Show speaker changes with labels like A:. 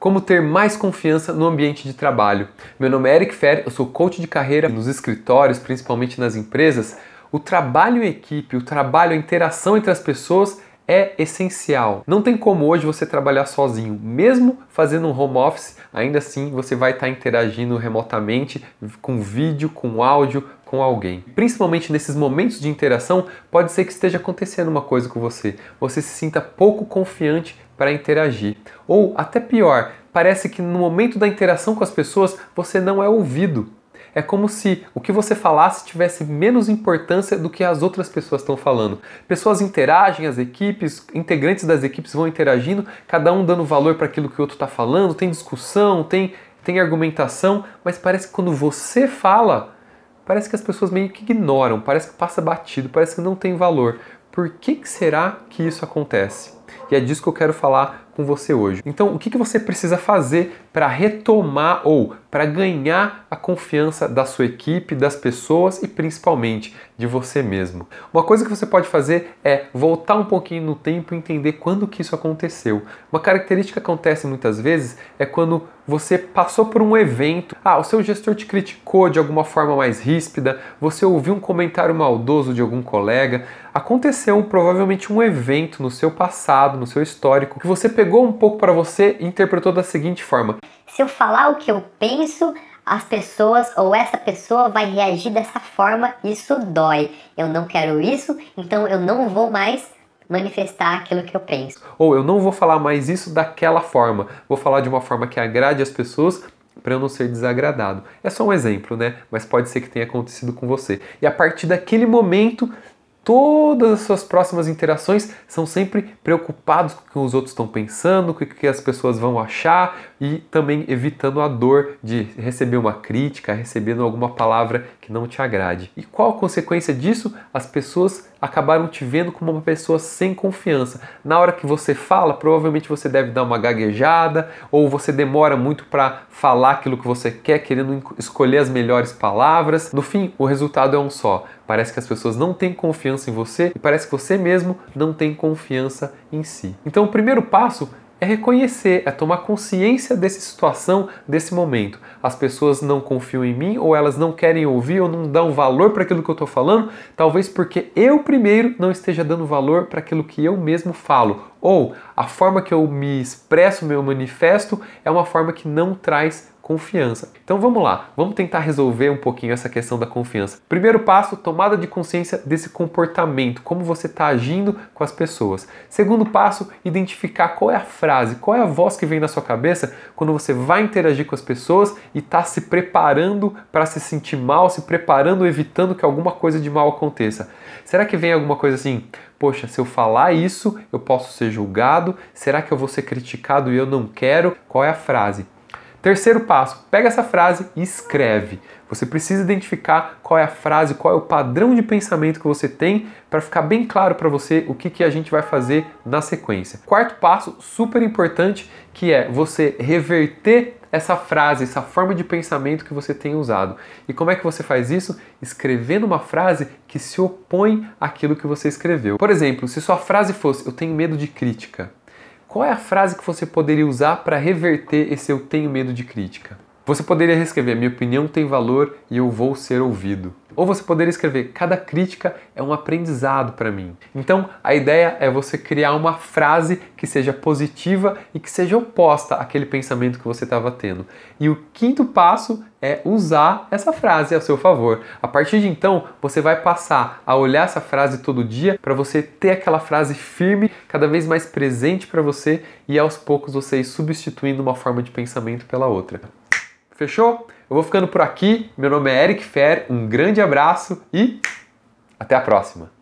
A: Como ter mais confiança no ambiente de trabalho. Meu nome é Eric Fer, eu sou coach de carreira nos escritórios, principalmente nas empresas. O trabalho em equipe, o trabalho, a interação entre as pessoas é essencial. Não tem como hoje você trabalhar sozinho, mesmo fazendo um home office, ainda assim você vai estar interagindo remotamente com vídeo, com áudio, com alguém. Principalmente nesses momentos de interação, pode ser que esteja acontecendo uma coisa com você. Você se sinta pouco confiante para interagir. Ou até pior, parece que no momento da interação com as pessoas você não é ouvido. É como se o que você falasse tivesse menos importância do que as outras pessoas estão falando. Pessoas interagem, as equipes, integrantes das equipes vão interagindo, cada um dando valor para aquilo que o outro está falando, tem discussão, tem, tem argumentação, mas parece que quando você fala, parece que as pessoas meio que ignoram, parece que passa batido, parece que não tem valor. Por que, que será que isso acontece? E é disso que eu quero falar com você hoje. Então, o que, que você precisa fazer para retomar ou para ganhar a confiança da sua equipe, das pessoas e principalmente de você mesmo? Uma coisa que você pode fazer é voltar um pouquinho no tempo e entender quando que isso aconteceu. Uma característica que acontece muitas vezes é quando você passou por um evento, ah, o seu gestor te criticou de alguma forma mais ríspida, você ouviu um comentário maldoso de algum colega, aconteceu provavelmente um evento no seu passado, no seu histórico, que você pegou pegou um pouco para você e interpretou da seguinte forma:
B: Se eu falar o que eu penso, as pessoas ou essa pessoa vai reagir dessa forma, isso dói. Eu não quero isso, então eu não vou mais manifestar aquilo que eu penso.
A: Ou eu não vou falar mais isso daquela forma. Vou falar de uma forma que agrade as pessoas para eu não ser desagradado. É só um exemplo, né? Mas pode ser que tenha acontecido com você. E a partir daquele momento, todas as suas próximas interações são sempre preocupados com o que os outros estão pensando, com o que as pessoas vão achar e também evitando a dor de receber uma crítica, recebendo alguma palavra que não te agrade. E qual a consequência disso? As pessoas acabaram te vendo como uma pessoa sem confiança. Na hora que você fala, provavelmente você deve dar uma gaguejada ou você demora muito para falar aquilo que você quer, querendo escolher as melhores palavras. No fim, o resultado é um só. Parece que as pessoas não têm confiança em você e parece que você mesmo não tem confiança em si. Então, o primeiro passo é reconhecer, é tomar consciência dessa situação, desse momento. As pessoas não confiam em mim, ou elas não querem ouvir, ou não dão valor para aquilo que eu estou falando, talvez porque eu primeiro não esteja dando valor para aquilo que eu mesmo falo. Ou a forma que eu me expresso, meu manifesto, é uma forma que não traz confiança. Então vamos lá, vamos tentar resolver um pouquinho essa questão da confiança. Primeiro passo, tomada de consciência desse comportamento, como você está agindo com as pessoas. Segundo passo, identificar qual é a frase, qual é a voz que vem na sua cabeça quando você vai interagir com as pessoas e está se preparando para se sentir mal, se preparando, evitando que alguma coisa de mal aconteça. Será que vem alguma coisa assim? Poxa, se eu falar isso, eu posso ser julgado? Será que eu vou ser criticado e eu não quero? Qual é a frase? Terceiro passo, pega essa frase e escreve. Você precisa identificar qual é a frase, qual é o padrão de pensamento que você tem para ficar bem claro para você o que, que a gente vai fazer na sequência. Quarto passo, super importante, que é você reverter essa frase, essa forma de pensamento que você tem usado. E como é que você faz isso? Escrevendo uma frase que se opõe àquilo que você escreveu. Por exemplo, se sua frase fosse eu tenho medo de crítica, qual é a frase que você poderia usar para reverter esse eu tenho medo de crítica? Você poderia escrever: Minha opinião tem valor e eu vou ser ouvido. Ou você poderia escrever: Cada crítica é um aprendizado para mim. Então, a ideia é você criar uma frase que seja positiva e que seja oposta àquele pensamento que você estava tendo. E o quinto passo é usar essa frase a seu favor. A partir de então, você vai passar a olhar essa frase todo dia para você ter aquela frase firme, cada vez mais presente para você e aos poucos você ir substituindo uma forma de pensamento pela outra. Fechou? Eu vou ficando por aqui. Meu nome é Eric Fer, um grande abraço e até a próxima!